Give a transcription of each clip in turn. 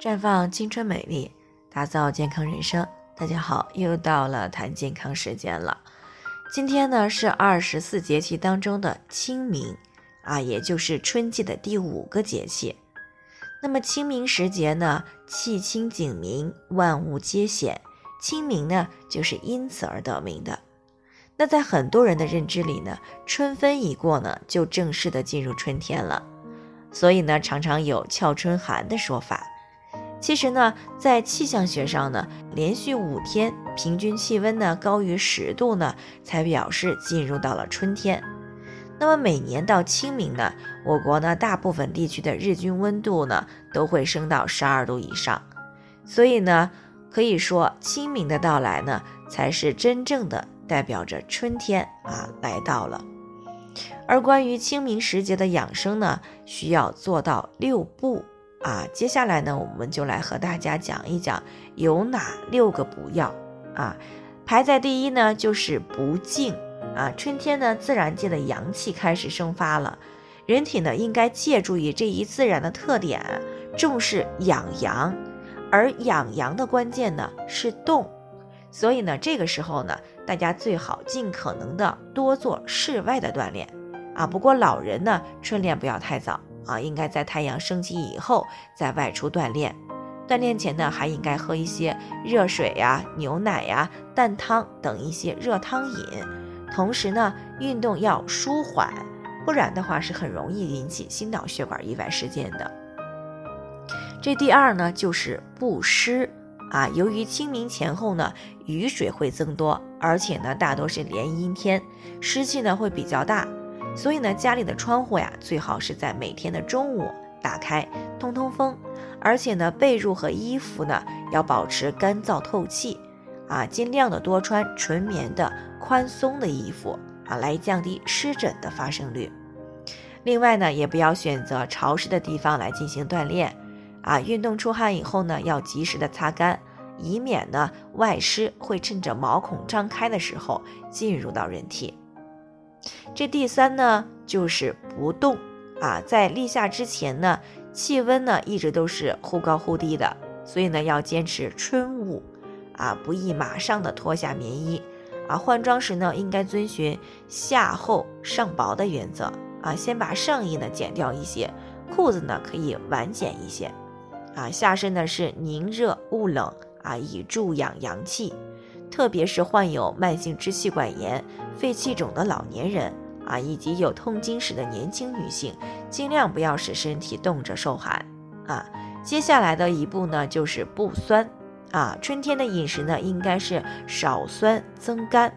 绽放青春美丽，打造健康人生。大家好，又到了谈健康时间了。今天呢是二十四节气当中的清明啊，也就是春季的第五个节气。那么清明时节呢，气清景明，万物皆显。清明呢，就是因此而得名的。那在很多人的认知里呢，春分一过呢，就正式的进入春天了。所以呢，常常有俏春寒的说法。其实呢，在气象学上呢，连续五天平均气温呢高于十度呢，才表示进入到了春天。那么每年到清明呢，我国呢大部分地区的日均温度呢都会升到十二度以上。所以呢，可以说清明的到来呢，才是真正的代表着春天啊来到了。而关于清明时节的养生呢，需要做到六不。啊，接下来呢，我们就来和大家讲一讲有哪六个不要啊。排在第一呢，就是不静啊。春天呢，自然界的阳气开始生发了，人体呢应该借助于这一自然的特点，重视养阳。而养阳的关键呢是动，所以呢，这个时候呢，大家最好尽可能的多做室外的锻炼啊。不过老人呢，春练不要太早。啊，应该在太阳升起以后再外出锻炼。锻炼前呢，还应该喝一些热水呀、牛奶呀、蛋汤等一些热汤饮。同时呢，运动要舒缓，不然的话是很容易引起心脑血管意外事件的。这第二呢，就是不湿啊。由于清明前后呢，雨水会增多，而且呢，大多是连阴天，湿气呢会比较大。所以呢，家里的窗户呀，最好是在每天的中午打开，通通风。而且呢，被褥和衣服呢，要保持干燥透气，啊，尽量的多穿纯棉的宽松的衣服啊，来降低湿疹的发生率。另外呢，也不要选择潮湿的地方来进行锻炼，啊，运动出汗以后呢，要及时的擦干，以免呢外湿会趁着毛孔张开的时候进入到人体。这第三呢，就是不动啊，在立夏之前呢，气温呢一直都是忽高忽低的，所以呢要坚持春捂啊，不宜马上的脱下棉衣啊。换装时呢，应该遵循夏厚上薄的原则啊，先把上衣呢减掉一些，裤子呢可以晚减一些啊。下身呢是宁热勿冷啊，以助养阳气。特别是患有慢性支气管炎、肺气肿的老年人啊，以及有痛经史的年轻女性，尽量不要使身体冻着受寒啊。接下来的一步呢，就是不酸啊。春天的饮食呢，应该是少酸增甘，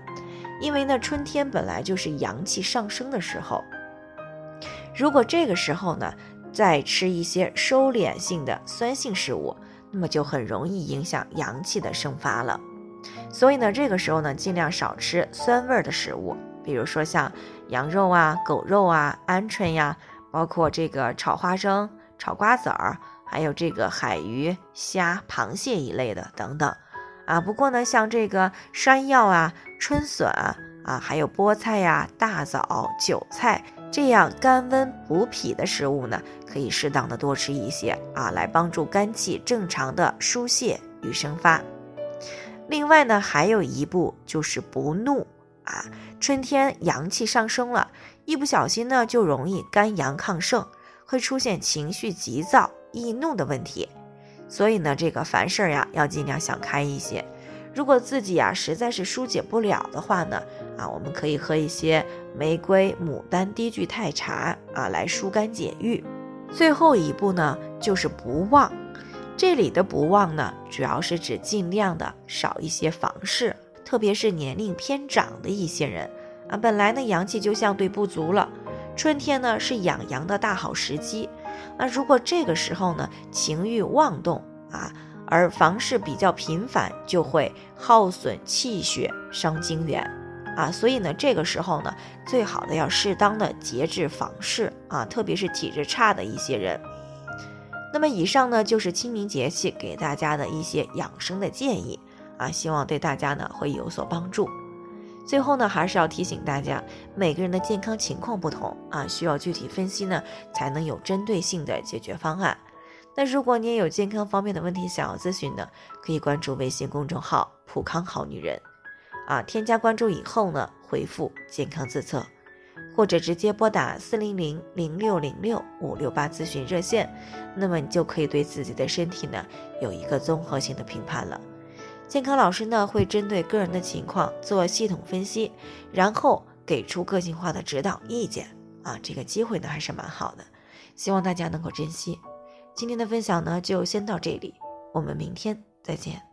因为呢，春天本来就是阳气上升的时候。如果这个时候呢，再吃一些收敛性的酸性食物，那么就很容易影响阳气的生发了。所以呢，这个时候呢，尽量少吃酸味儿的食物，比如说像羊肉啊、狗肉啊、鹌鹑呀，包括这个炒花生、炒瓜子儿，还有这个海鱼、虾、螃蟹一类的等等。啊，不过呢，像这个山药啊、春笋啊，还有菠菜呀、大枣、韭菜这样甘温补脾的食物呢，可以适当的多吃一些啊，来帮助肝气正常的疏泄与生发。另外呢，还有一步就是不怒啊。春天阳气上升了，一不小心呢，就容易肝阳亢盛，会出现情绪急躁、易怒的问题。所以呢，这个凡事呀，要尽量想开一些。如果自己呀实在是疏解不了的话呢，啊，我们可以喝一些玫瑰、牡丹低聚肽茶啊，来疏肝解郁。最后一步呢，就是不忘。这里的不忘呢，主要是指尽量的少一些房事，特别是年龄偏长的一些人啊，本来呢阳气就相对不足了，春天呢是养阳的大好时机。那如果这个时候呢情欲妄动啊，而房事比较频繁，就会耗损气血，伤精元啊。所以呢这个时候呢，最好的要适当的节制房事啊，特别是体质差的一些人。那么以上呢就是清明节气给大家的一些养生的建议啊，希望对大家呢会有所帮助。最后呢还是要提醒大家，每个人的健康情况不同啊，需要具体分析呢才能有针对性的解决方案。那如果你也有健康方面的问题想要咨询呢，可以关注微信公众号“普康好女人”，啊，添加关注以后呢，回复“健康自测”，或者直接拨打四零零零六零六五六八咨询热线，那么你就可以对自己的身体呢有一个综合性的评判了。健康老师呢会针对个人的情况做系统分析，然后给出个性化的指导意见。啊，这个机会呢还是蛮好的，希望大家能够珍惜。今天的分享呢就先到这里，我们明天再见。